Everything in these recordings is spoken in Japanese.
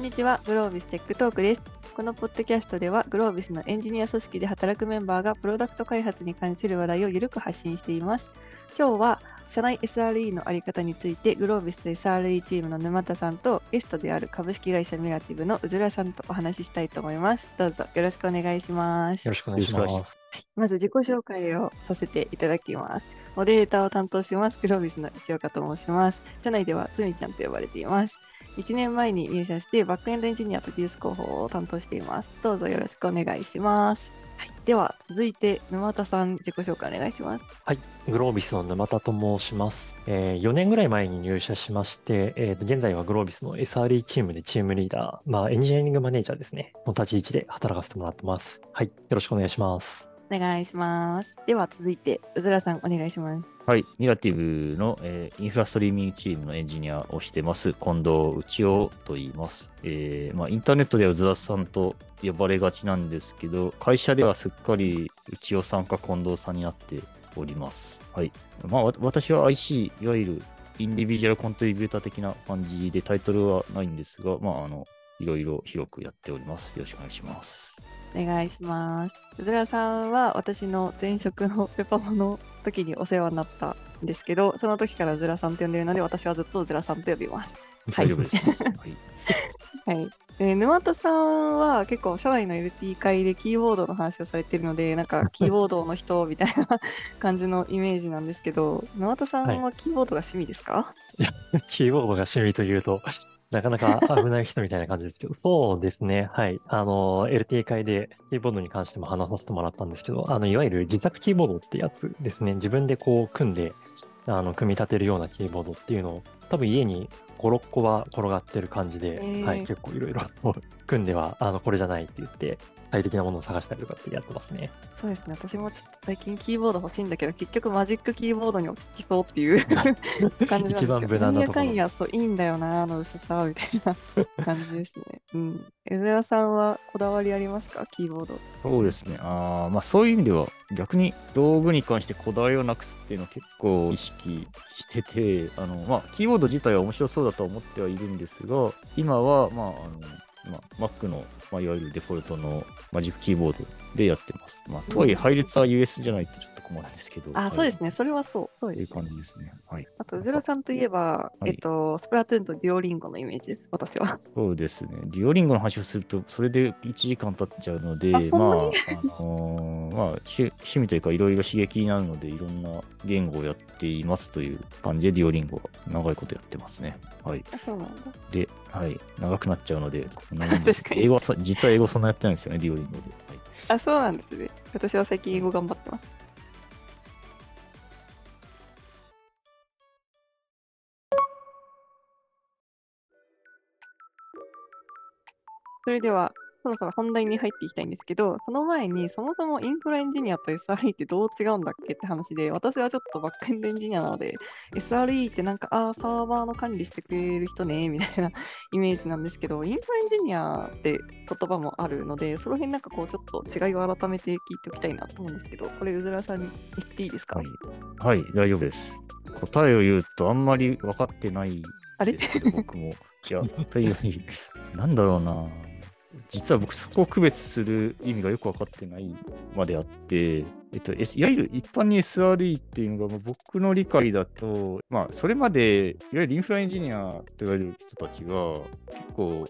んにちは、グロービステックトークです。このポッドキャストでは、グロービスのエンジニア組織で働くメンバーがプロダクト開発に関する話題をゆるく発信しています。今日は、社内 SRE のあり方について、グロービス SRE チームの沼田さんと、ゲストである株式会社メガティブのうずらさんとお話ししたいと思います。どうぞよろしくお願いします。よろしくお願いします。よろしくお願いしますまず自己紹介をさせていただきます。モデレーターを担当します、グロービスの市岡と申します。社内ではつみちゃんと呼ばれています。1年前に入社してバックエンドエンジニアと技術広報を担当しています。どうぞよろしくお願いします。はい、では続いて沼田さん自己紹介お願いします。はい、グロービスの沼田と申します。えー4年ぐらい前に入社しまして、えーと現在はグロービスの SRE チームでチームリーダー、まあ、エンジニアリングマネージャーですね、の立ち位置で働かせてもらってます。はい、よろしくお願いします。お願いします。では続いてうずらさんお願いします。はい、ニガティブの、えーインフラストリーミングチームのエンジニアをしてます、近藤内夫と言います。えーまあ、インターネットではズラさんと呼ばれがちなんですけど、会社ではすっかり内夫さんか近藤さんになっております。はい。まあ、私は IC、いわゆるインディビジュアルコントリビューター的な感じでタイトルはないんですが、まあ、あの、いろいろ広くやっております。よろしくお願いします。お願いします。うずらさんは私の前職のペパモの時にお世話になったんですけど、その時からうずらさんと呼んでるので、私はずっとうずらさんと呼びます。はい大丈夫です。はい。はい。えー沼田さんは結構社内の LT 会でキーボードの話をされてるので、なんかキーボードの人みたいな感じのイメージなんですけど、沼田さんはキーボードが趣味ですか、キーボードが趣味というと、なかなか危ない人みたいな感じですけど、そうですね。はい。あの、LT 会でキーボードに関しても話させてもらったんですけど、あの、いわゆる自作キーボードってやつですね。自分でこう組んで、あの、組み立てるようなキーボードっていうのを、多分家に5、6個は転がってる感じで、へーはい。結構いろいろ 組んでは、あの、これじゃないって言って、最適なものを探したりとかってやってますね。そうですね。私もちょっと最近キーボード欲しいんだけど、結局マジックキーボードに落ち着きそうっていう 感じなんですけど、一番無難なところなんやかんや、そう、いいんだよな、あの薄さ、みたいな感じですね。うん。江澤さんはこだわりありますか？キーボード。そうですね。あーまあそういう意味では逆に道具に関してこだわりをなくすっていうのを結構意識してて、あのまあキーボード自体は面白そうだとは思ってはいるんですが、今はまああの、まあ、Mac の、まあ、いわゆるデフォルトのマジックキーボードでやってます。まあとはいえ配列は US じゃないとちょっと困るんですけど。あ、そうですね。ね。それはそう。そうですという。感じですね。はい。あと、うずらさんといえば、はいえっと、スプラトゥーンとデュオリンゴのイメージです、私は。そうですね。デュオリンゴの話をすると、それで1時間経っちゃうので、あまあ、あのーまあ、趣趣味というか、いろいろ刺激になるので、いろんな言語をやっていますという感じで、デュオリンゴは長いことやってますね。はい。あ、そうなんだ。で、はい。長くなっちゃうので、英語はさ、実は英語そんなやってないんですよね、デュオリンゴで。はいあ、そうなんですね。私は最近英語頑張ってます。それでは、そろそろ本題に入っていきたいんですけど、その前に、そもそもインフラエンジニアと SRE ってどう違うんだっけって話で、私はちょっとバックエンドエンジニアなので、SRE ってなんか、ああ、サーバーの管理してくれる人ね、みたいな イメージなんですけど、インフラエンジニアって言葉もあるので、その辺なんかこう、ちょっと違いを改めて聞いておきたいなと思うんですけど、これ、うずらさんに言っていいですか、はい。はい、大丈夫です。答えを言うと、あんまり分かってないあれですけど、僕も。いや、というより、なんだろうな。実は僕、そこを区別する意味がよく分かってないまであって、えっと、いわゆる一般に SRE っていうのが、僕の理解だと、まあ、それまで、いわゆるインフラエンジニアと言われる人たちが、結構、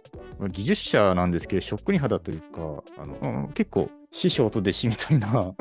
技術者なんですけど、職に肌というか、あの、うん結構、師匠と弟子みたいな、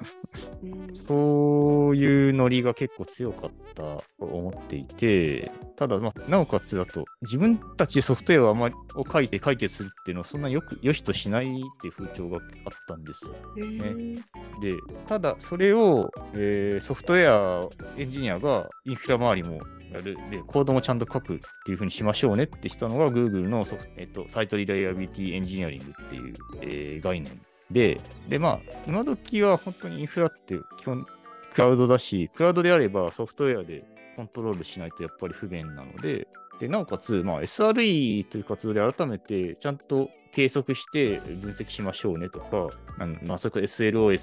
うん。そういうノリが結構強かったと思っていて、ただ、まあ、なおかつだと、自分たちでソフトウェアをあまりを書いて解決するっていうのは、そんなよく、良しとしないっていう風潮があったんですよ。へー。で、ただ、それを、えーソフトウェアエンジニアがインフラ周りもやる、で、コードもちゃんと書くっていう風にしましょうねってしたのが、Google のソフト、えっと、サイトリライアビリティエンジニアリングっていう、えー概念で、で、まあ、今時は本当にインフラって基本、クラウドだし、クラウドであればソフトウェアでコントロールしないとやっぱり不便なので、でなおかつ、まあ、SRE という活動で改めてちゃんと計測して分析しましょうねとか、まあ、それから SLO、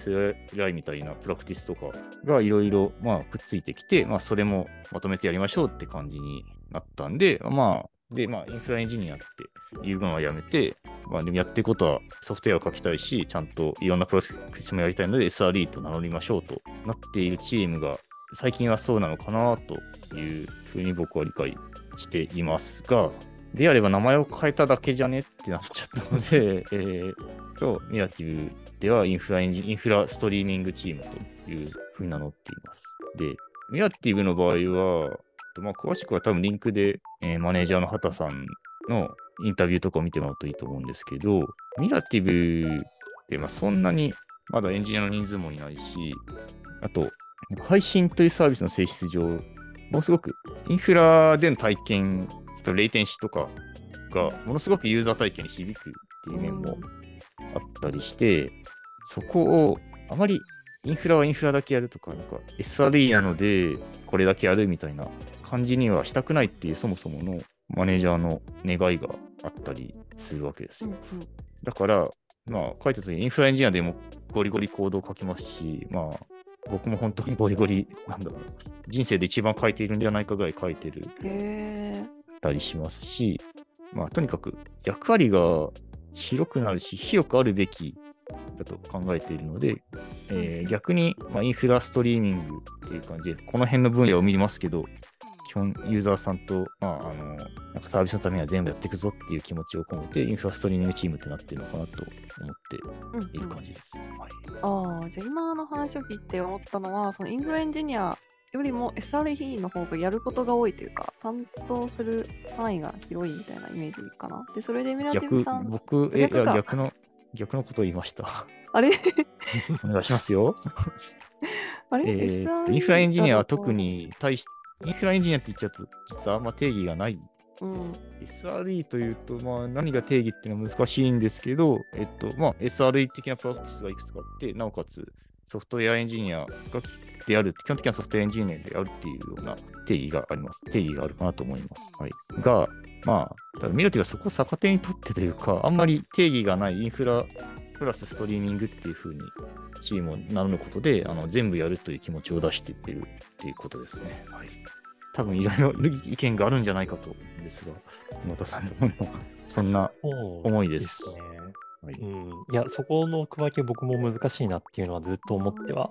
SLI みたいなプラクティスとかがいろいろくっついてきて、まあ、それもまとめてやりましょうって感じになったんで、まあ、で、まあ、インフラエンジニアっていうのはやめて、まあ、でもやってることはソフトウェアを書きたいし、ちゃんといろんなプロセスもやりたいので SRE と名乗りましょうとなっているチームが、最近はそうなのかなというふうに僕は理解していますが、であれば名前を変えただけじゃねってなっちゃったので、えー、と、ミラティブではインフラエンジン、インフラストリーミングチームというふうに名乗っています。で、ミラティブの場合は、とまあ、詳しくは多分リンクで、えー、マネージャーの畑さんのインタビューとかを見てもらうといいと思うんですけど、ミラティブってまあそんなにまだエンジニアの人数もいないし、あと、配信というサービスの性質上、ものすごくインフラでの体験、ちょっとレイテンシとかがものすごくユーザー体験に響くっていう面もあったりして、そこをあまりインフラはインフラだけやるとか、なんか SRE なのでこれだけやるみたいな感じにはしたくないっていうそもそものマネージャーの願いがあったりするわけですよ。うんうんだから、まあ、書いた時にインフラエンジニアでもゴリゴリコードを書きますし、まあ、僕も本当にゴリゴリ、なんだろう、人生で一番書いているんじゃないかぐらい書いてる。たりしますし、まあ、とにかく役割が広くなるし、広くあるべきだと考えているので、えー逆に、まあ、インフラストリーミングっていう感じで、この辺の分野を見ますけど、ユーザーさんと、まあ、あの、なんかサービスのためには全部やっていくぞっていう気持ちを込めて、インフラストリーミングチームってなってるのかなと思ってうんいるうん感じです。はい。ああ、じゃあ今の話を聞いて思ったのは、そのインフラエンジニアよりも SRE の方がやることが多いというか、担当する範囲が広いみたいなイメージかな。で、それでミラティブ逆さん、、僕、え、い逆逆の、逆のことを言いました。あれ？お願いしますよ。あれ、えーインフラエンジニアは特、に対し、インフラエンジニアって言っちゃうと、実はあんま定義がない。うん、SRE というと、まあ、何が定義っていうのは難しいんですけど、えっと、まあ、SRE 的なプロセスがいくつかあって、なおかつソフトウェアエンジニアがである、基本的にはソフトウェアエンジニアであるっていうような定義があります。定義があるかなと思います。はい。が、まあ、ただミラティはそこを逆手にとってというか、あんまり定義がないインフラプラスストリーミングっていう風にチームを名乗ることで、あの全部やるという気持ちを出していってるっていうことですね。はい。多分いろいろ意見があるんじゃないかと思うんですが、沼田さんのそんな、そう重いですね。はいうん、いや、そこの区分け僕も難しいなっていうのはずっと思っては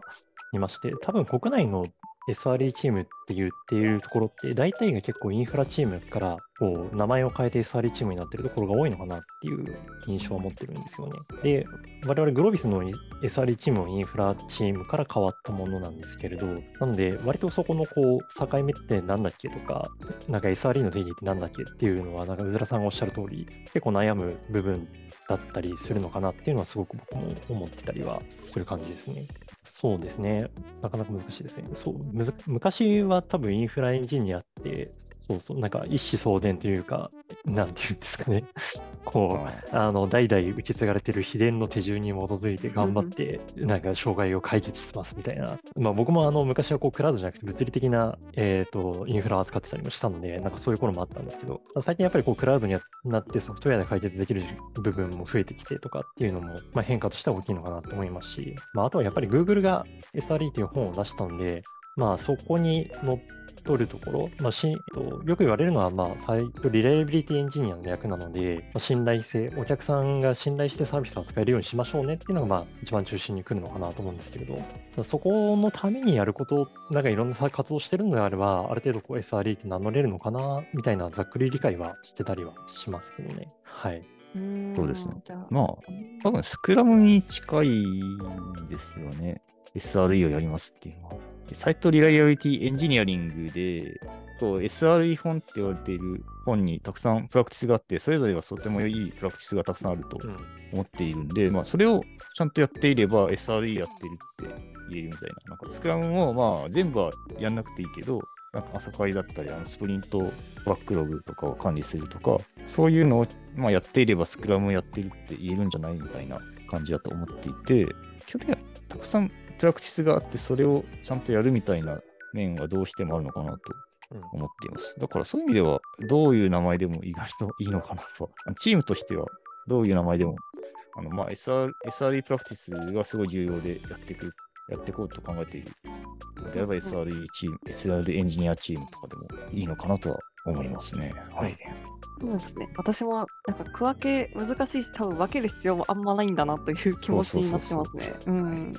いまして、多分国内の SRE チームって言っているところって、大体が結構インフラチームからこう名前を変えて SRE チームになってるところが多いのかなっていう印象を持ってるんですよね。で、我々グロービスの SRE チームはインフラチームから変わったものなんですけれど、なので、割とそこのこう境目ってなんだっけとか、なんか SRE の定義ってなんだっけっていうのは、なんかうずらさんがおっしゃる通り、結構悩む部分だったりするのかなっていうのはすごく僕も思ってたりはする感じですね。そうですね。なかなか難しいですね。そう、むず昔は多分インフラエンジニアって、そうそう、なんか一子相伝というか、なんていうんですかね。こう、あの、代々受け継がれてる秘伝の手順に基づいて頑張って、なんか障害を解決してますみたいな。まあ僕もあの、昔はこう、クラウドじゃなくて物理的な、えっ、と、インフラを扱ってたりもしたので、なんかそういう頃もあったんですけど、最近やっぱりこう、クラウドになってソフトウェアで解決できる部分も増えてきてとかっていうのも、まあ変化としては大きいのかなと思いますし、まああとはやっぱり Google が SRE という本を出したんで、まあそこに載っ取るところ、まあしとよく言われるのは、まあ、サイトリレービリティエンジニアの役なので、まあ信頼性、お客さんが信頼してサービスを扱えるようにしましょうねっていうのが、まあ、一番中心に来るのかなと思うんですけれど、そこのためにやること、なんかいろんな活動してるのであれば、ある程度こう SRE って名乗れるのかな、みたいなざっくり理解はしてたりはしますけどね。はい。そうですね。まあ、多分スクラムに近いですよね。SRE をやりますっていうのは。でサイトリライアビリティエンジニアリングで、SRE 本って言われている本にたくさんプラクティスがあって、それぞれがとてもいいプラクティスがたくさんあるとうん。思っているんで、まあ、それをちゃんとやっていれば SRE やってるって言えるみたいな。なんかスクラムもまあ全部はやんなくていいけど、なんか朝会だったり、あのスプリントバックログとかを管理するとか、そういうのをまあやっていればスクラムをやってるって言えるんじゃないみたいな感じだと思っていて、基本的にはたくさんプラクティスがあって、それをちゃんとやるみたいな面はどうしてもあるのかなとうん思っています。だからそういう意味では、どういう名前でも意外といいのかなと。チームとしては、どういう名前でも、あのまあ SR SRE プラクティスがすごい重要でやっていく、やっていこうと考えているのであれば SRE チーム、SRE エンジニアチームとかでもいいのかなとは思いますね。はい。そうですね。私もなんか区分け難しいし、多分分ける必要もあんまないんだなという気持ちになってますね。うん。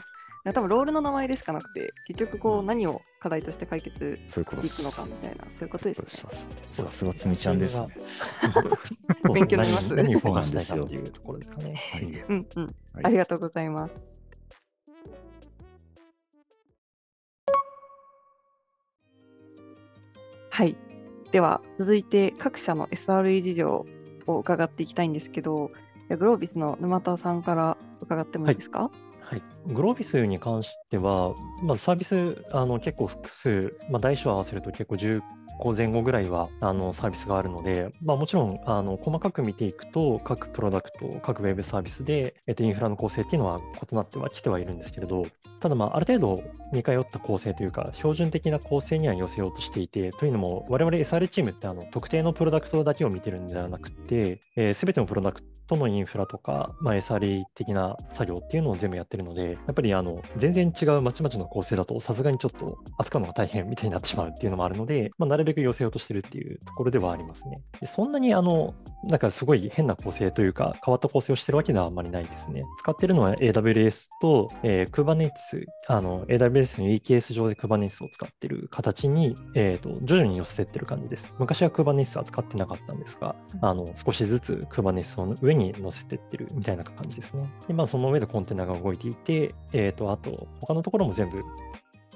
多分ロールの名前でしかなくて、結局こう何を課題として解決そういうことです。できるのかみたいな、そういうことですさね。すさすがつみちゃんですね。勉強になります何何をフォーカスしたいかっていうところですかね。はいうんうん。はいありがとうございます。はい。では、続いて各社の SRE 事情を伺っていきたいんですけど、グロービスの沼田さんから伺ってもいいですか、はい、はい。グロービスに関しては、まあ、サービスあの結構複数、まあ、大小合わせると結構10個前後ぐらいはあのサービスがあるので、まあ、もちろんあの細かく見ていくと、各プロダクト、各ウェブサービスで、えっと、インフラの構成っていうのは異なってはきてはいるんですけれど、ただ、まあ、ある程度似通った構成というか、標準的な構成には寄せようとしていて、というのも、我々 SR チームってあの特定のプロダクトだけを見てるんではなくて、す、えー、べ、てのプロダクトのインフラとか、まあ、SR 的な作業っていうのを全部やってるので、やっぱりあの全然違うまちまちの構成だと、さすがにちょっと扱うのが大変みたいになってしまうっていうのもあるので、まあ、なるべく寄せようとしてるっていうところではありますね。でそんなにあの、なんかすごい変な構成というか、変わった構成をしてるわけではあんまりないですね。使ってるのは AWS と、えー、Kubernetes、あの AWS の EKS 上で Kubernetes を使ってる形に、えーと、徐々に寄せてってる感じです。昔は Kubernetes は使ってなかったんですが、あの少しずつ Kubernetes の上に乗せてってるみたいな感じですね。でまあ、その上でコンテナが動いていて、えーと、あと、他のところも全部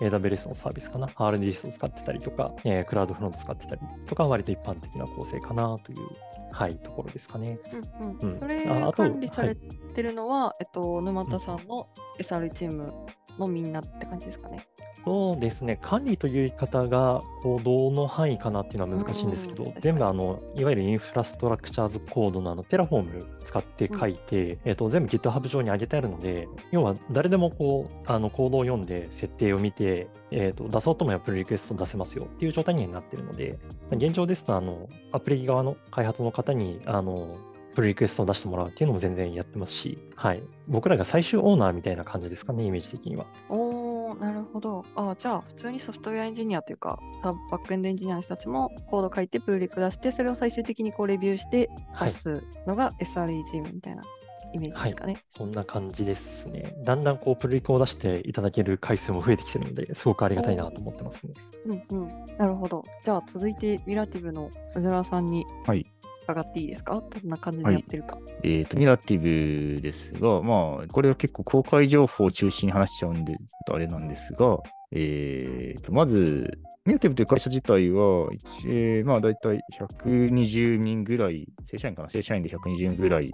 AWS のサービスかな、RDS を使ってたりとか、えー、クラウドフロント使ってたりとか、割と一般的な構成かなという、はい、ところですかね。うんうんうんそれ管理されてるのは、えっと、沼田さんの SR チームのみんなって感じですかね。そうですね、管理という言い方が行動の範囲かなっていうのは難しいんですけどうん全部あの、いわゆる Infrastructure as Code のあのテラフォーム使って書いて、えっと全部 GitHub 上に上げてあるので、要は誰でもこうあのコードを読んで設定を見て、えっと出そうと思えばプルリクエスト出せますよっていう状態にはなってるので、現状ですとあのアプリ側の開発の方にあのプルリクエストを出してもらうっていうのも全然やってますし、はい、僕らが最終オーナーみたいな感じですかね、イメージ的には。おー、なるほど。あじゃあ、普通にソフトウェアエンジニアというか、バックエンドエンジニアの人たちもコード書いて、プルリク出して、それを最終的にこうレビューしてはい出すのが SRE チームみたいなイメージですかね。そんな感じですね。だんだんこうプルリクを出していただける回数も増えてきてるので、すごくありがたいなと思ってますね。うんうん。なるほど。じゃあ、続いて、ミラティブの宇沢さんにはい伺っていいですか、どんな感じでやってるか。えっ、と、ミラティブですが、まあ、これは結構公開情報を中心に話しちゃうんで、ちょっとあれなんですが、えっ、と、まず、ミラティブという会社自体は、一えーまあ、だいたい120人ぐらい、正社員かな？正社員で120人ぐらい。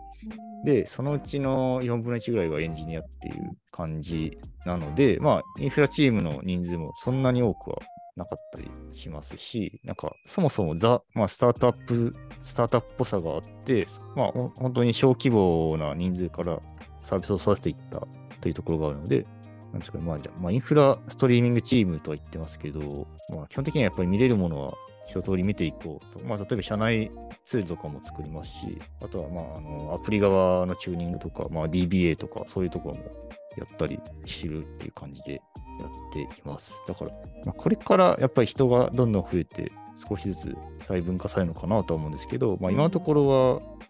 で、そのうちの4分の1ぐらいがエンジニアっていう感じなので、まあ、インフラチームの人数もそんなに多くはなかったりしますし、なんか、そもそもザ、まあ、スタートアップ、スタートアップっぽさがあって、まあ、本当に小規模な人数からサービスを育てていったというところがあるので、なんですかね、まあ、じゃまあ、インフラストリーミングチームとは言ってますけど、まあ、基本的にはやっぱり見れるものは一通り見ていこうと。まあ、例えば社内ツールとかも作りますし、あとは、まあ、あの、アプリ側のチューニングとか、まあ、DBA とか、そういうところもやったりしてるっていう感じでやっています。だから、まあ、これからやっぱり人がどんどん増えて、少しずつ細分化されるのかなとは思うんですけど、まあ、今のところ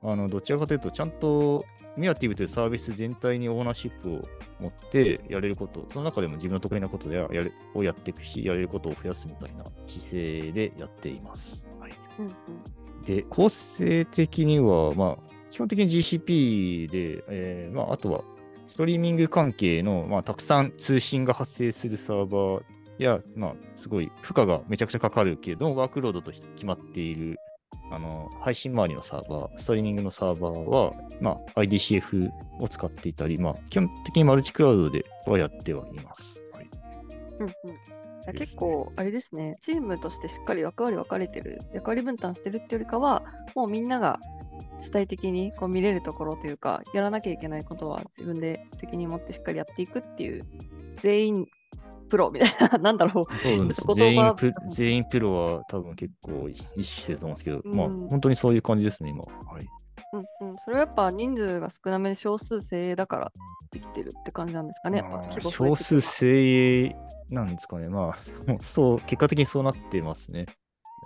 は、あのどちらかというと、ちゃんとミラティブというサービス全体にオーナーシップを持ってやれること、その中でも自分の得意なことでややるをやっていくし、やれることを増やすみたいな姿勢でやっています。はい、うんうん。で、構成的には、まあ、基本的に GCP で、えーまあ、あとはストリーミング関係の、まあ、たくさん通信が発生するサーバーや、まあ、すごい負荷がめちゃくちゃかかるけれども、ワークロードとして決まっている、あの、配信周りのサーバー、ストリーミングのサーバーは、まあ、IDCF を使っていたり、まあ、基本的にマルチクラウドではやってはいます。はい。うんうん結構、あれですね、チームとしてしっかり役割分かれてる、役割分担してるっていうよりかは、もうみんなが主体的にこう見れるところというか、やらなきゃいけないことは自分で責任持ってしっかりやっていくっていう、全員プロみたいな、なんだろう。そうなんです全員プ。全員プロは多分結構意識してると思うんですけど、まあうん本当にそういう感じですね、今。はい。うんうん、それはやっぱ人数が少なめで少数精鋭だからできてるって感じなんですかね。少数精鋭なんですかね。まあ、そう、結果的にそうなってますね。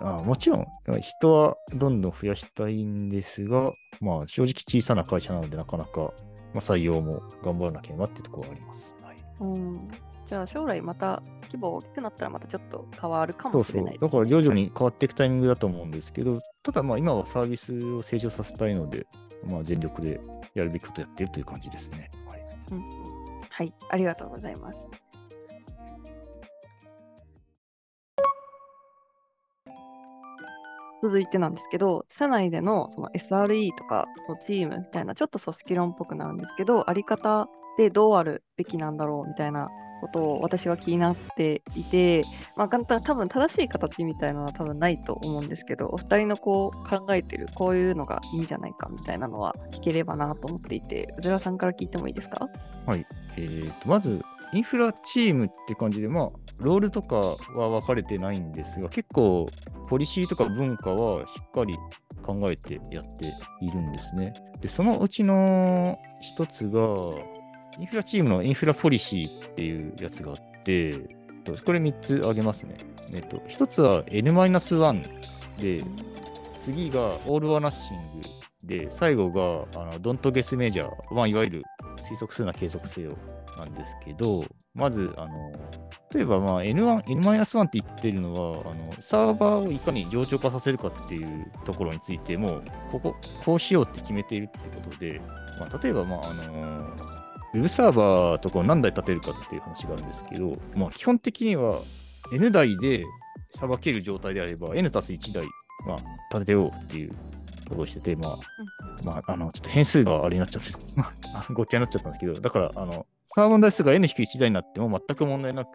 あもちろん、人はどんどん増やしたいんですが、まあ、正直小さな会社なので、なかなか、まあ、採用も頑張らなければっていうところはあります。はい、うん。じゃあ将来また規模大きくなったらまたちょっと変わるかそうそうもしれない。だから徐々に変わっていくタイミングだと思うんですけど、ただまあ今はサービスを成長させたいので、まあ全力でやるべきことやってるという感じですね。はい、うんうんはい、ありがとうございます。続いてなんですけど、社内でのその SRE とかのチームみたいな、ちょっと組織論っぽくなるんですけど、あり方でどうあるべきなんだろうみたいなことを私は気になっていて、まあ、多分正しい形みたいなのは多分ないと思うんですけど、お二人のこう考えてるこういうのがいいんじゃないかみたいなのは聞ければなと思っていて、宇寺さんから聞いてもいいですか？はい。えーと、まず、インフラチームって感じで、まあ、ロールとかは分かれてないんですが、結構、ポリシーとか文化はしっかり考えてやっているんですね。で、そのうちの一つが、インフラチームのインフラポリシーっていうやつがあって、これ3つ挙げますね。えっと、1つは N-1 で、次がオール・ワナッシングで、最後があのドント・ゲス・メジャー、まあ、いわゆる推測するな継続せよなんですけど、まず、あの例えばまあ N1、N-1 って言ってるのは、あのサーバーをいかに冗長化させるかっていうところについても、ここ、こうしようって決めているってことで、まあ、例えば、まああのウェブサーバーとかを何台立てるかっていう話があるんですけど、まあ、基本的には N 台でさばける状態であれば N たす1台、まあ、立てようっていうことをしてて、まあ、まあ、あの、ちょっと変数があれになっちゃって、あごっちゃになっちゃったんですけど、だから、あの、サーバーの台数が N-1 台になっても全く問題なく、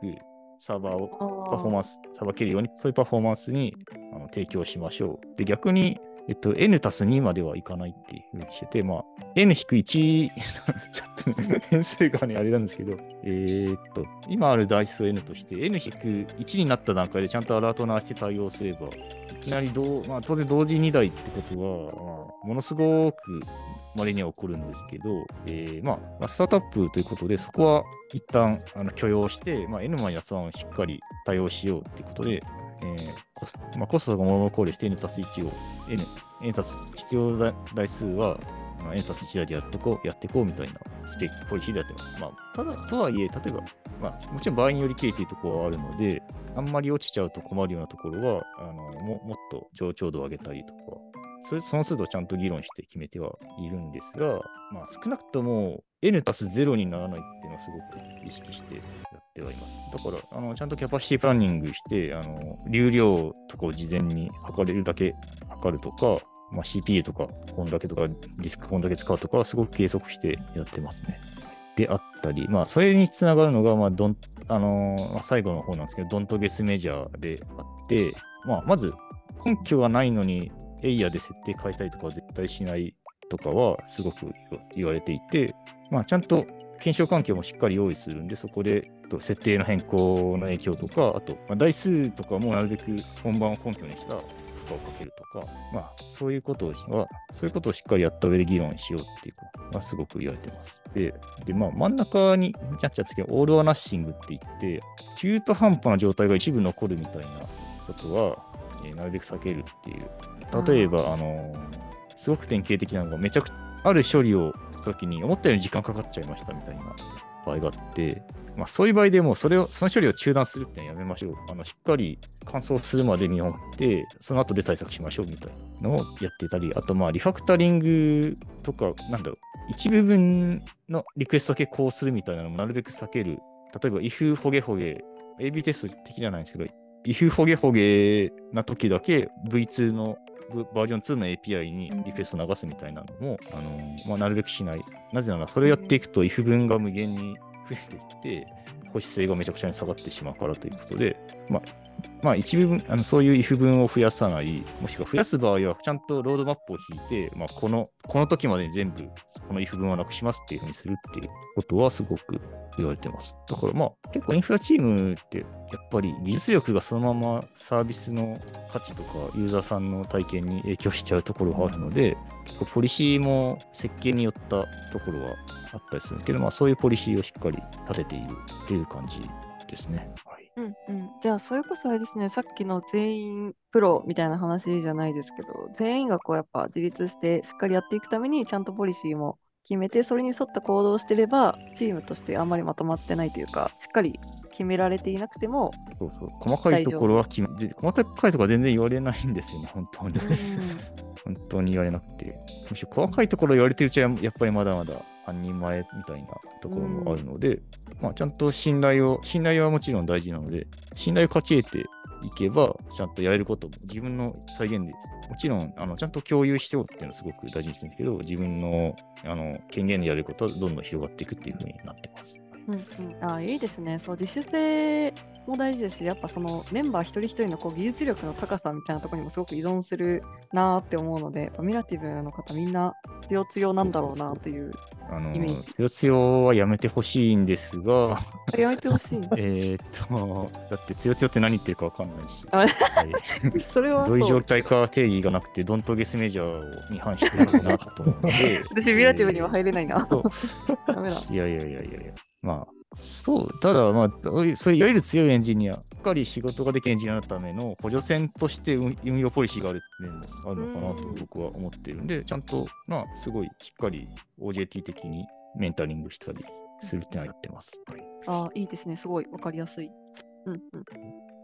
サーバーをパフォーマンス、さばけるように、そういうパフォーマンスにあの提供しましょう。で、逆に、えっと、N たす2まではいかないっていうふうにしてて、まあ、N-1、ちょっと変数がね、あれなんですけど、えーっと、今ある代数 N として、N-1 になった段階でちゃんとアラート鳴らして対応すれば、いきなりどう、まあ、当然同時2台ってことは、まあ、ものすごく稀には起こるんですけど、えーまあ、スタートアップということで、そこは一旦あの許容して、まあ、N-1 をしっかり対応しようっていうことで、えーコスまあ、コストがものを考慮して N たす1を、N、N たす必要台数は、まあ、N たす1台でやってこう、やってこうみたいなスペック、ポリシーでやってます。まあ、ただ、とはいえ、例えば、まあ、もちろん場合により経営というところはあるので、あんまり落ちちゃうと困るようなところは、あのももっと上長度を上げたりとか、それその都度ちゃんと議論して決めてはいるんですが、まあ、少なくとも N たす0にならないっていうのはすごく意識してやってはいます。だから、あのちゃんとキャパシティプランニングして、あの流量とかを事前に測れるだけ測るとか、まあ、CPU とかこんだけとかディスクこんだけ使うとかはすごく計測してやってますね。であったり、まあ、それにつながるのが、まあどんあのー、最後の方なんですけど、ドントゲスメジャーであって、まあ、まず根拠がないのにエイヤーで設定変えたりとかは絶対しないとかはすごく言われていて、まあ、ちゃんと検証環境もしっかり用意するんで、そこで設定の変更の影響とか、あと、まあ、台数とかもなるべく本番を根拠にした負荷をかけるとか、まあ、そういうことは、そういうことをしっかりやった上で議論しようっていうのがすごく言われてます。で、でまあ、真ん中になっちゃったんですけど、オール・ア・ナッシングって言って、中途半端な状態が一部残るみたいなことは、えーなるべく避けるっていう。例えば、あのーすごく典型的なのが、めちゃくちゃ、ある処理をしたときに、思ったより時間かかっちゃいましたみたいな場合があって、まあ、そういう場合でも、それを、その処理を中断するってのはやめましょう。あの、しっかり乾燥するまで見守って、その後で対策しましょうみたいなのをやってたり、あと、まあ、リファクタリングとか、なんだろう、一部分のリクエストだけこうするみたいなのもなるべく避ける。例えば、if ホゲホゲ、AB テスト的じゃないんですけど、if ホゲホゲな時だけ V2 のバージョン2の API にリクエスト流すみたいなのも、あのまあ、なるべくしない。なぜなら、それをやっていくと if 文が無限に増えていって、保守性がめちゃくちゃに下がってしまうからということで、まあ、まあ、一部分、あのそういう if 分を増やさない、もしくは増やす場合は、ちゃんとロードマップを引いて、まあ、この、この時までに全部、この if 分はなくしますっていうふうにするっていうことはすごく言われてます。だからまあ、結構インフラチームって、やっぱり技術力がそのままサービスの価値とか、ユーザーさんの体験に影響しちゃうところがあるので、結構ポリシーも設計によったところはあったりするんですけど、まあ、そういうポリシーをしっかり立てているっていう感じですね。はい。うんうん。じゃあ、それこそあれですね、さっきの全員プロみたいな話じゃないですけど、全員がこうやっぱ自立してしっかりやっていくために、ちゃんとポリシーも決めて、それに沿った行動をしてれば、チームとしてあんまりまとまってないというか、しっかり決められていなくても、そうそう。細かいところは決め、で細かいところは全然言われないんですよね、本当に。本当に言われなくて。むしろ細かいところ言われてるうちは、やっぱりまだまだ半人前みたいなところもあるので、まあ、ちゃんと信頼を、信頼はもちろん大事なので、信頼を勝ち得ていけば、ちゃんとやれることも自分の再現で、もちろんあのちゃんと共有しておくっていうのはすごく大事にするんですけど、自分のあの権限でやれることはどんどん広がっていくっていうふうになってます。うんうん、あいいですね。そう、自主性も大事ですし、やっぱそのメンバー一人一人のこう技術力の高さみたいなところにもすごく依存するなーって思うので、ミラティブの方みんな強強なんだろうなっていう。あのイメージつよつよはやめてほしいんですが、やめてほしい。えーっと、だってつよつよって何言ってるかわかんないし、あはい それはどういう状態か定義がなくて、ドントゲスメジャーに反してるのかなと思うので、私、ミラティブには入れないな。そうダメだ。いやいやいやいやいや、まあ、そう、ただ、まあ、そういわゆる強いエンジニア、しっかり仕事ができるエンジニアのための補助線として運運用ポリシーがある面もあるのかなとうん僕は思ってるんで、ちゃんと、まあ、すごいしっかり OJT 的にメンタリングしたりするってのは言ってます。あいいですね。すごいわかりやすい。うんうん。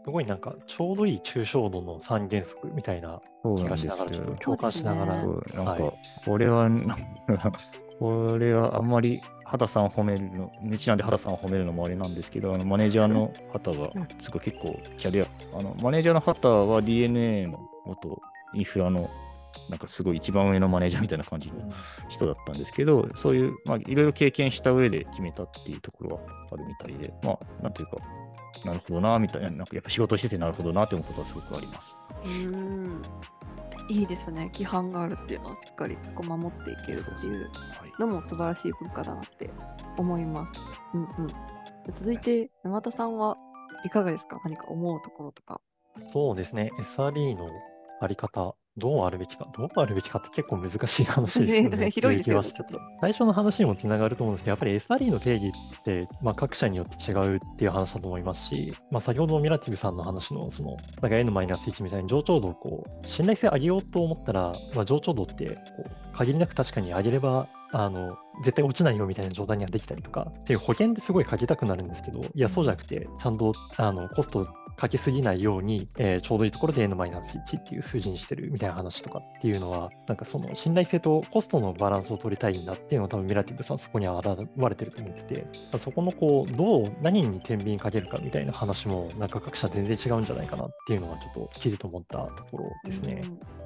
すごいなんか、ちょうどいい抽象度の三原則みたいなそう気なんですよがしながら、ちょっと共感しながら、そうそうなんか、はいこれは、なんかこれはあんまり畑さんを褒めるの、日なんで畑さんを褒めるのもあれなんですけど、あのマネージャーの畑が、すごい結構キャリア、あのマネージャーの畑は DNA の元インフラの、なんかすごい一番上のマネージャーみたいな感じの人だったんですけど、そういう、まあ、いろいろ経験した上で決めたっていうところはあるみたいで、まあ、なんていうか、なるほどな、みたいな、なんかやっぱ仕事しててなるほどなって思うことはすごくあります。うーん。いいですね。規範があるっていうのはしっかりこう守っていけるっていうはいのも素晴らしい文化だなって思います。うんうん。続いて、沼田さんはいかがですか？何か思うところとか。そうですね、SRE のあり方、どうあるべきか、どうあるべきかって結構難しい話ですよね。広いですよってう気はしてて最初の話にもつながると思うんですけど、やっぱり SRE の定義って、まあ、各社によって違うっていう話だと思いますし、まあ、先ほどのミラティブさんの話の、その、なんか N-1 みたいに上長度をこう、信頼性上げようと思ったら、まあ、上長度ってこう、限りなく確かに上げれば、あの、絶対落ちないよみたいな状態にはできたりとか、っていう保険ってすごいかけたくなるんですけど、いや、そうじゃなくて、ちゃんと、あの、コストかけすぎないように、えーちょうどいいところで N-1 っていう数字にしてるみたいな話とかっていうのは、なんかその信頼性とコストのバランスを取りたいんだっていうのは多分ミラティブさんそこには現れてると思ってて、そこのこう、どう、何に天秤かけるかみたいな話も、なんか各社全然違うんじゃないかなっていうのはちょっと聞いてて思ったところですね。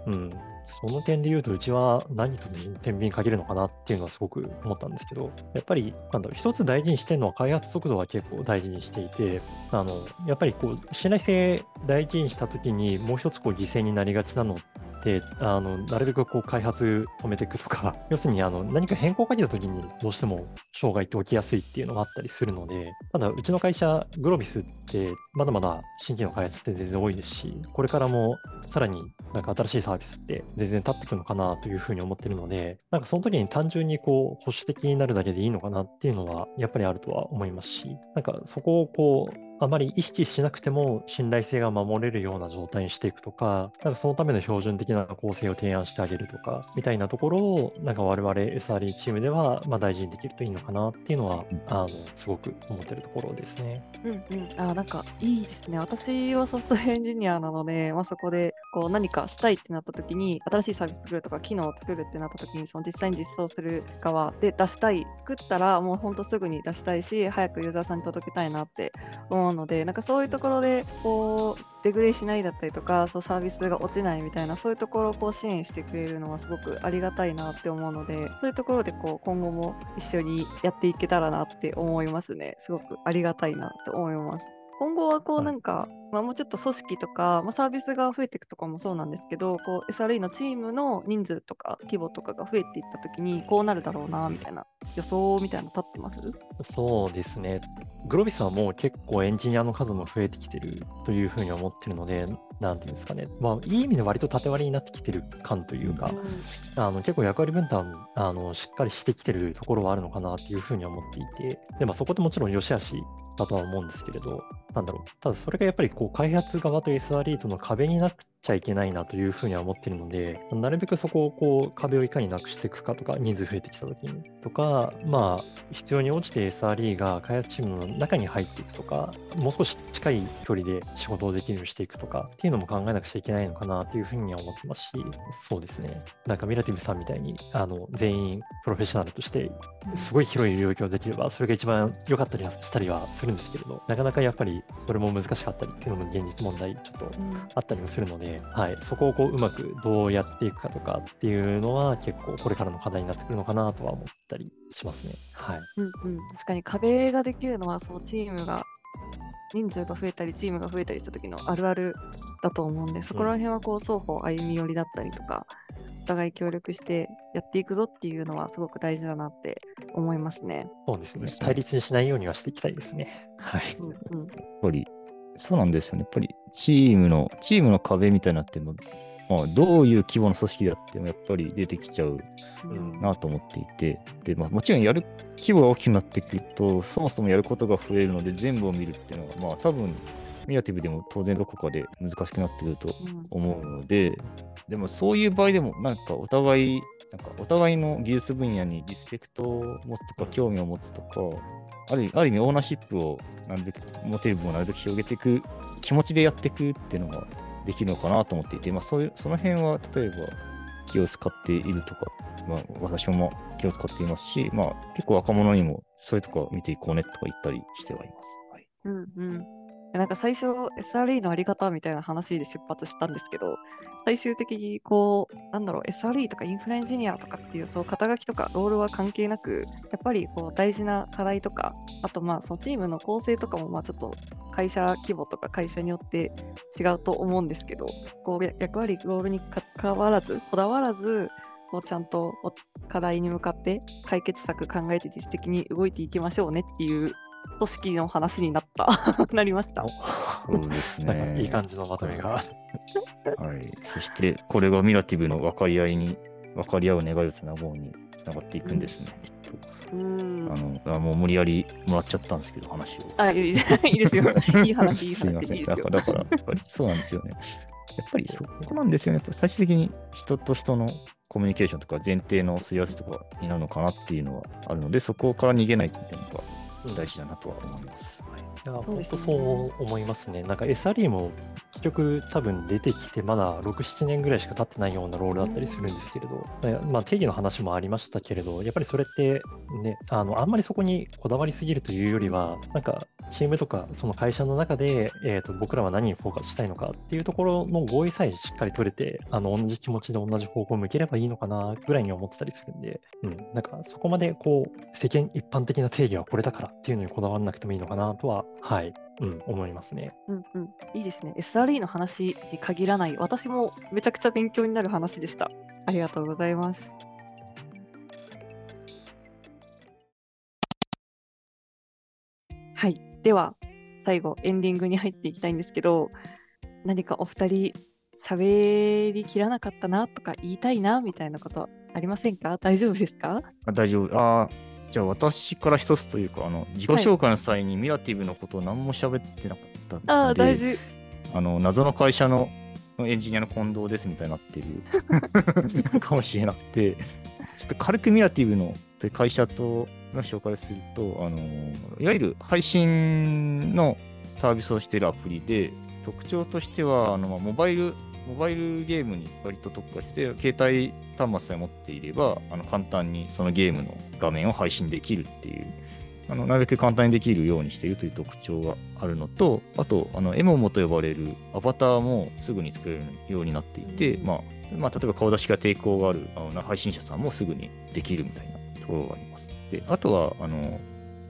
うん、その点で言うと、うちは何と天秤かけるのかなっていうのはすごく思ったんですけど、やっぱり、なんだろう、一つ大事にしてるのは開発速度は結構大事にしていて、あの、やっぱりこう、信頼性大事にしたときに、もう一つこう犠牲になりがちなのって、あの、なるべくこう開発止めていくとか、要するにあの何か変更をかけたときにどうしても障害って起きやすいっていうのがあったりするので、ただうちの会社、グロビスってまだまだ新規の開発って全然多いですし、これからもさらになんか新しいサービスって全然立ってくるのかなというふうに思ってるので、なんかその時に単純にこう保守的になるだけでいいのかなっていうのはやっぱりあるとは思いますし、なんかそこをこう、あまり意識しなくても信頼性が守れるような状態にしていくとか、なんかそのための標準的な構成を提案してあげるとか、みたいなところを、なんか我々 SRE チームでは、まあ大事にできるといいのかなっていうのは、あの、すごく思ってるところですね。うんうん。あ、なんかいいですね。私はソフトウェアエンジニアなので、まあ、そこでこう何かしたいってなった時に、新しいサービス作るとか機能を作るってなった時に、その実際に実装する側で出したい、作ったらもうほんとすぐに出したいし、早くユーザーさんに届けたいなって思うので、なんかそういうところでこうデグレーしないだったりとか、そうサービスが落ちないみたいな、そういうところをこう支援してくれるのはすごくありがたいなって思うので、そういうところでこう今後も一緒にやっていけたらなって思いますね。すごくありがたいなって思います。今後はこうはいなんか、まあ、もうちょっと組織とか、まあ、サービスが増えていくとかもそうなんですけど、こう SRE のチームの人数とか規模とかが増えていったときに、こうなるだろうなみたいな予想みたいなの立ってます？そうですね。グロビスはもう結構エンジニアの数も増えてきてるというふうに思ってるので、なんていうんですかね、まあ、いい意味で割と縦割りになってきてる感というか、あの結構役割分担あのしっかりしてきてるところはあるのかなっていうふうに思っていて、でまあ、そこでもちろん良し悪しだとは思うんですけれど、なんだろう、ただそれがやっぱりこう開発側と SRE との壁になっちゃいけないなというふうには思ってるので、なるべくそこをこう壁をいかになくしていくかとか、人数増えてきたときにとか、まあ、必要に応じて SRE が開発チームの中に入っていくとか、もう少し近い距離で仕事をできるようにしていくとかっていうのも考えなくちゃいけないのかなというふうには思ってますし、そうですね、なんかミラティブさんみたいにあの全員プロフェッショナルとして、すごい広い領域をできれば、それが一番良かったりはしたりはするんですけれど、なかなかやっぱりそれも難しかったりっていうのも現実問題ちょっとあったりもするので、はい、そこをこううまくどうやっていくかとかっていうのは結構これからの課題になってくるのかなとは思ったりしますね。はい。うんうん、確かに壁ができるのはそうチームが人数が増えたりチームが増えたりした時のあるあるだと思うんでそこら辺はこう双方歩み寄りだったりとかお互い協力してやっていくぞっていうのはすごく大事だなって思いますね。そうですねそうです。ね対立にしないようにはしていきたいですね。はい。うんうんやっぱり、そうなんですよね。やっぱり、チームの、チームの壁みたいになっても、まあ、どういう規模の組織であっても、やっぱり出てきちゃううんなと思っていて、で、まあ、もちろんやる規模が大きくなってくると、そもそもやることが増えるので、全部を見るっていうのは、まあ、多分、ミラティブでも当然どこかで難しくなってくるとうん思うので、でもそういう場合でも、なんかお互い、なんかお互いの技術分野にリスペクトを持つとか、興味を持つとか、あるある意味、オーナーシップをなるべく持てる分をなるべく広げていく、気持ちでやっていくっていうのができるのかなと思っていて、まあ、そういうその辺は例えば気を使っているとか、まあ、私もまあ気を使っていますし、まあ、結構若者にもそういうとこ見ていこうねとか言ったりしてはいます。はい。うんうんなんか最初 SRE のあり方みたいな話で出発したんですけど最終的にこうなんだろう SRE とかインフラエンジニアとかっていうと肩書きとかロールは関係なくやっぱりこう大事な課題とかあとまあそのチームの構成とかもまあちょっと会社規模とか会社によって違うと思うんですけどこう役割ロールに関わらずこだわらずこうちゃんと課題に向かって解決策考えて実質的に動いていきましょうねっていう組織の話になった なりました。そうですね。いい感じのまとめが。はい。そして、これがミラティブの分かり合いに、分かり合う願いをつなごうにつながっていくんですね。うんあのあもう無理やりもらっちゃったんですけど、話を。あいいですよ。いい話、いいすいません。だから、だからやっぱりそうなんですよね。やっぱりそこなんですよね。最終的に人と人のコミュニケーションとか前提のすり合わせとかになるのかなっていうのはあるので、そこから逃げないっていうのが大事だなとは思います。はいいや、本当そう思いますね。なんか SRE も結局多分出てきてまだ6、7年ぐらいしか経ってないようなロールだったりするんですけれど、まあ定義の話もありましたけれど、やっぱりそれってね、あの、あんまりそこにこだわりすぎるというよりは、なんかチームとかその会社の中で、えーと僕らは何にフォーカスしたいのかっていうところの合意さえしっかり取れて、あの、同じ気持ちで同じ方向を向ければいいのかなぐらいに思ってたりするんで、うん、なんかそこまでこう、世間一般的な定義はこれだからっていうのにこだわらなくてもいいのかなとは、はい、うん、思いますね。うんうん。いいですね。SRE の話に限らない、私もめちゃくちゃ勉強になる話でした。ありがとうございます。はい。では、最後、エンディングに入っていきたいんですけど、何かお二人、喋りきらなかったなとか言いたいなみたいなことありませんか？大丈夫ですか？あ大丈夫。ああ、じゃあ私から一つというか、あの自己紹介の際にミラティブのことを何も喋ってなかったので、ああ、大事。あの謎の会社のエンジニアの近藤ですみたいになってる かもしれなくて、ちょっと軽くミラティブの会社との紹介をすると、あのいわゆる配信のサービスをしているアプリで、特徴としては、あのまあモバイルモバイルゲームに割と特化して、携帯端末さえ持っていれば、あの簡単にそのゲームの画面を配信できるっていう、あのなるべく簡単にできるようにしているという特徴があるのと、あと、あのエモモと呼ばれるアバターもすぐに作れるようになっていて、うんまあ、まあ、例えば顔出しが抵抗があるあの配信者さんもすぐにできるみたいなところがあります。で、あとは、あの、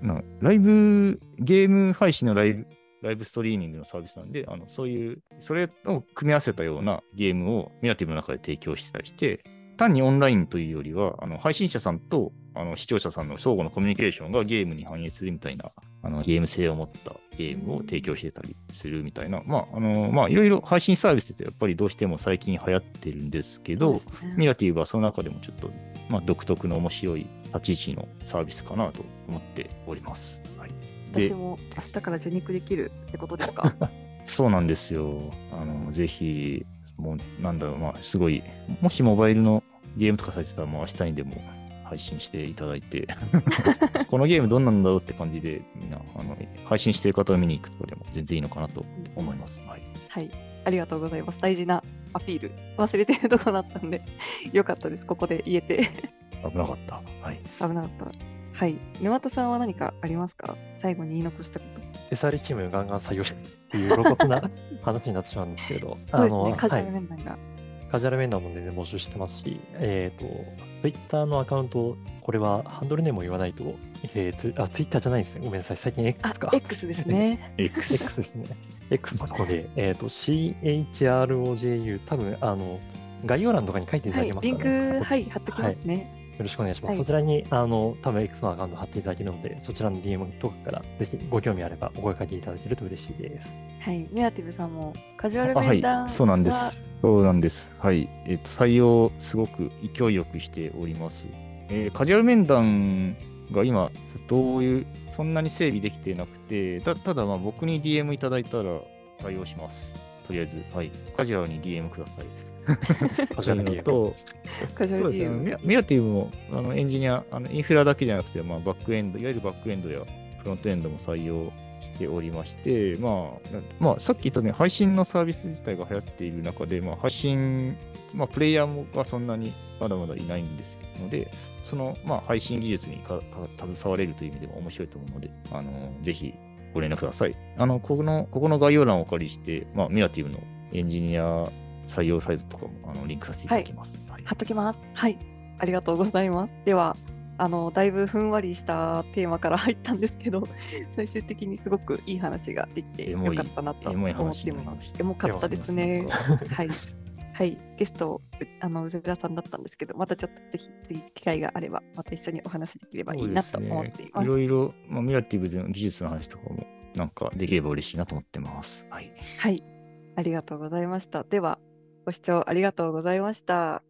なライブ、ゲーム配信のライブ、ライブストリーミングのサービスなんで、あのそういう、それを組み合わせたようなゲームをミラティブの中で提供してたりして、単にオンラインというよりは、あの配信者さんとあの視聴者さんの相互のコミュニケーションがゲームに反映するみたいな、あのゲーム性を持ったゲームを提供してたりするみたいな、まあ、あの、まあ、いろいろ配信サービスってやっぱりどうしても最近流行ってるんですけど、ミラティブはその中でもちょっと、まあ、独特の面白い立ち位置のサービスかなと思っております。はい、私も明日から受肉できるってことですか？そうなんですよ。あの、ぜひ、もう、なんだろう、まあ、すごい、もしモバイルのゲームとかされてたら、もう明日にでも配信していただいて、このゲームどんなんだろうって感じで、みんな、あの、配信してる方を見に行くとかでも全然いいのかなと思います。はい。はい。ありがとうございます。大事なアピール。忘れてるとこだったんで、よかったです。ここで言えて。危なかった。はい。危なかった。はい。沼田さんは何かありますか？最後に言い残したこと。SR チームガンガン採用してっていう露骨な 話になってしまうんですけれど、そうですね。カジュアルはい、面談が。カジュアル面談も全然募集してますし、えっ、と、Twitter のアカウント、これはハンドルネームを言わないと、えー、ツあ、Twitter じゃないですね。ごめんなさい。最近あ X か。、X ですね。X。X ですね。X の方で、えっ、と、CHROJU、多分、あの、概要欄とかに書いていたはいだけま。すリかね。ンク、はい、貼っときますね。よろしくお願いします。はいそちらに、あの、多分 X のアカウント貼っていただけるので、そちらの DM とかから、ぜひご興味あればお声かけいただけると嬉しいです。はい。ネガティブさんもカジュアルあはい面談、そうなんです。そうなんです。はい。えっ、と、採用、すごく勢いよくしております。えーカジュアル面談が今、どういう、そんなに整備できてなくて、たただ、まあ、僕に DM いただいたら対応します。とりあえず、はい。カジュアルに DM ください。カジュアルという DM のと、カジュアルそうですね。ミラミラティブもあのエンジニア、あのインフラだけじゃなくて、まあ、バックエンド、いわゆるバックエンドやフロントエンドも採用しておりまして、まあ、なまあ、さっき言ったね、配信のサービス自体が流行っている中で、まあ、配信、まあ、プレイヤーもがそんなにまだまだいないんですので、その、まあ、配信技術にかか携われるという意味でも面白いと思うので、あのぜひご連絡ください。あの、ここの、ここの概要欄をお借りして、まあ、ミラティブのエンジニア採用サイズとかもあのリンクさせていただきます。はい貼っときます。はい。ありがとうございます。では、あの、だいぶふんわりしたテーマから入ったんですけど、最終的にすごくいい話ができてよかったなと思っ話ていま。すしたエモかったですね。はい。はい。ゲスト、うあの、うずらさんだったんですけど、またちょっとぜひ次機会があれば、また一緒にお話できればいいなと思っています。いろいろ、まあ、ミラティブでの技術の話とかも、なんかできれば嬉しいなと思ってます。はい。はい。ありがとうございました。では、ご視聴ありがとうございました。